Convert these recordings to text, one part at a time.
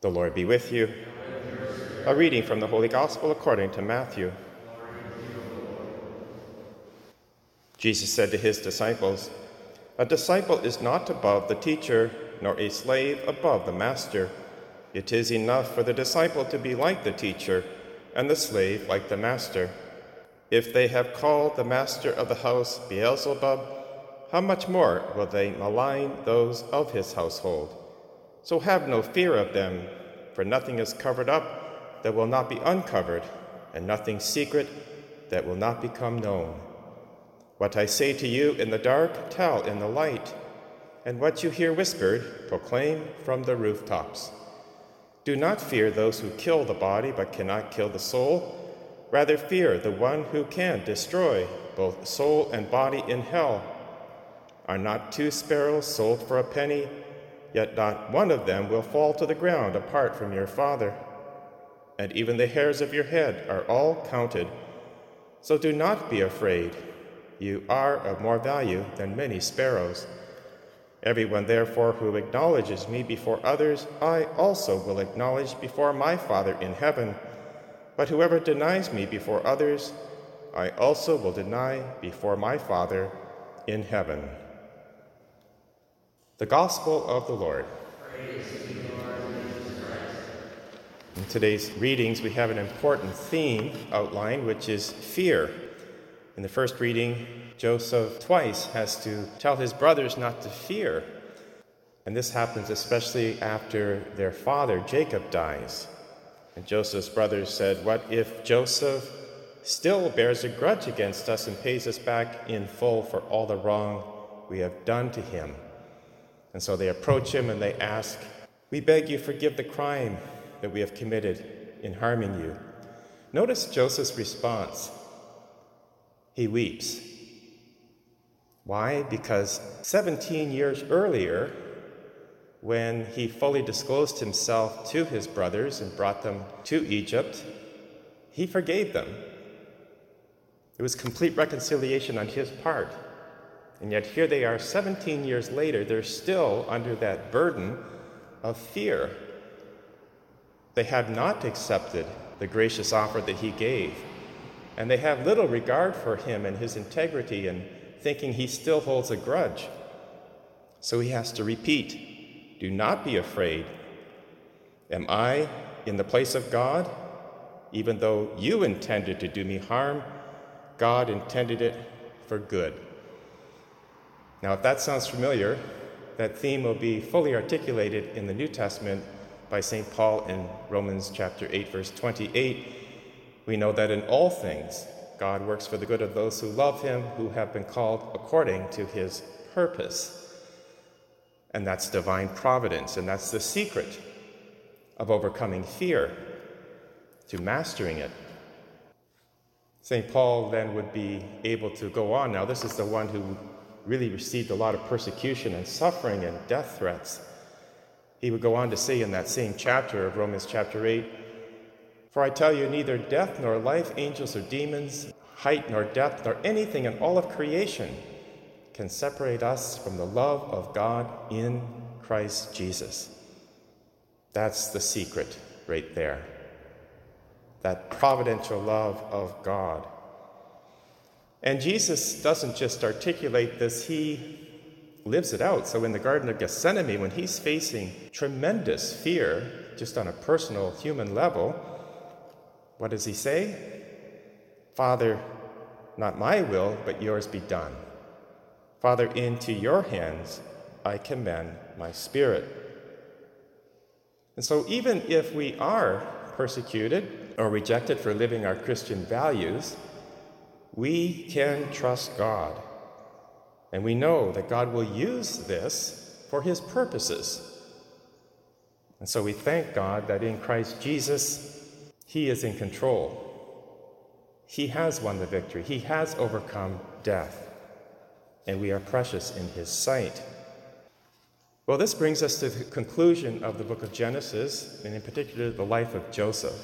The Lord be with you. A reading from the Holy Gospel according to Matthew. Jesus said to his disciples, A disciple is not above the teacher, nor a slave above the master. It is enough for the disciple to be like the teacher, and the slave like the master. If they have called the master of the house Beelzebub, how much more will they malign those of his household? So have no fear of them, for nothing is covered up that will not be uncovered, and nothing secret that will not become known. What I say to you in the dark, tell in the light, and what you hear whispered, proclaim from the rooftops. Do not fear those who kill the body but cannot kill the soul. Rather, fear the one who can destroy both soul and body in hell. Are not two sparrows sold for a penny? Yet not one of them will fall to the ground apart from your Father. And even the hairs of your head are all counted. So do not be afraid. You are of more value than many sparrows. Everyone, therefore, who acknowledges me before others, I also will acknowledge before my Father in heaven. But whoever denies me before others, I also will deny before my Father in heaven. The Gospel of the Lord. In today's readings, we have an important theme outlined, which is fear. In the first reading, Joseph twice has to tell his brothers not to fear. And this happens especially after their father, Jacob, dies. And Joseph's brothers said, What if Joseph still bears a grudge against us and pays us back in full for all the wrong we have done to him? And so they approach him and they ask, We beg you, forgive the crime that we have committed in harming you. Notice Joseph's response. He weeps. Why? Because 17 years earlier, when he fully disclosed himself to his brothers and brought them to Egypt, he forgave them. It was complete reconciliation on his part. And yet, here they are 17 years later, they're still under that burden of fear. They have not accepted the gracious offer that he gave, and they have little regard for him and his integrity and thinking he still holds a grudge. So he has to repeat Do not be afraid. Am I in the place of God? Even though you intended to do me harm, God intended it for good. Now, if that sounds familiar, that theme will be fully articulated in the New Testament by St. Paul in Romans chapter 8, verse 28. We know that in all things, God works for the good of those who love him, who have been called according to his purpose. And that's divine providence, and that's the secret of overcoming fear, to mastering it. St. Paul then would be able to go on. Now, this is the one who really received a lot of persecution and suffering and death threats. He would go on to say in that same chapter of Romans chapter 8 For I tell you, neither death nor life, angels or demons, height nor depth, nor anything in all of creation can separate us from the love of God in Christ Jesus. That's the secret right there. That providential love of God. And Jesus doesn't just articulate this, he lives it out. So in the Garden of Gethsemane, when he's facing tremendous fear, just on a personal human level, what does he say? Father, not my will, but yours be done. Father, into your hands I commend my spirit. And so, even if we are persecuted or rejected for living our Christian values, we can trust God. And we know that God will use this for his purposes. And so we thank God that in Christ Jesus, he is in control. He has won the victory, he has overcome death, and we are precious in his sight. Well, this brings us to the conclusion of the book of Genesis, and in particular, the life of Joseph.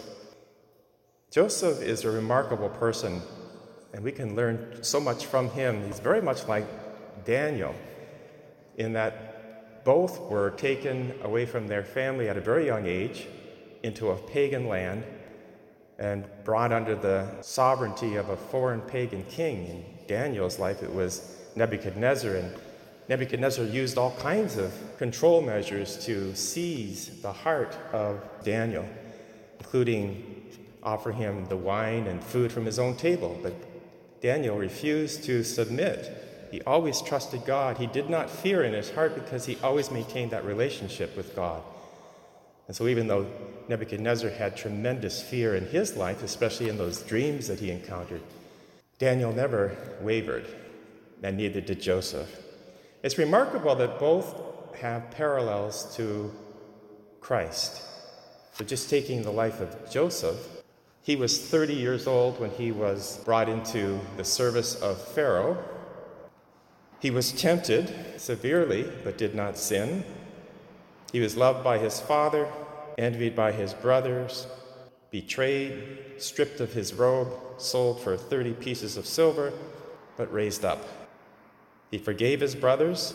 Joseph is a remarkable person and we can learn so much from him. He's very much like Daniel in that both were taken away from their family at a very young age into a pagan land and brought under the sovereignty of a foreign pagan king. In Daniel's life, it was Nebuchadnezzar, and Nebuchadnezzar used all kinds of control measures to seize the heart of Daniel, including offer him the wine and food from his own table. But Daniel refused to submit. He always trusted God. He did not fear in his heart because he always maintained that relationship with God. And so, even though Nebuchadnezzar had tremendous fear in his life, especially in those dreams that he encountered, Daniel never wavered, and neither did Joseph. It's remarkable that both have parallels to Christ. So, just taking the life of Joseph, he was 30 years old when he was brought into the service of Pharaoh. He was tempted severely, but did not sin. He was loved by his father, envied by his brothers, betrayed, stripped of his robe, sold for 30 pieces of silver, but raised up. He forgave his brothers,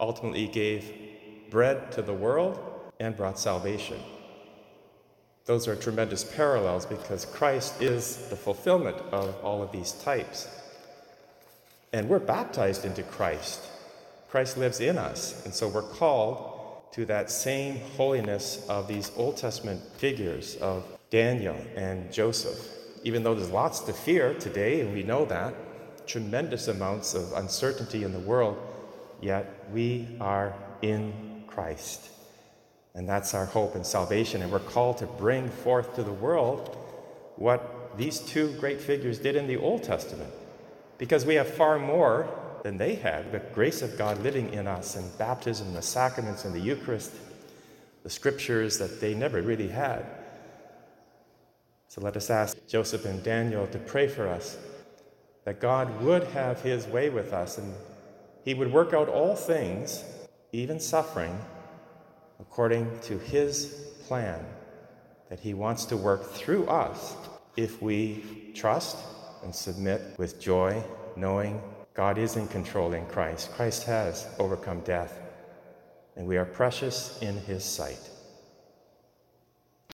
ultimately gave bread to the world, and brought salvation. Those are tremendous parallels because Christ is the fulfillment of all of these types. And we're baptized into Christ. Christ lives in us, and so we're called to that same holiness of these Old Testament figures of Daniel and Joseph. Even though there's lots to fear today, and we know that, tremendous amounts of uncertainty in the world, yet we are in Christ. And that's our hope and salvation. And we're called to bring forth to the world what these two great figures did in the Old Testament. Because we have far more than they had the grace of God living in us, and baptism, the sacraments, and the Eucharist, the scriptures that they never really had. So let us ask Joseph and Daniel to pray for us that God would have his way with us and he would work out all things, even suffering, according to his plan that he wants to work through us if we trust and submit with joy, knowing God is in control in Christ. Christ has overcome death, and we are precious in his sight.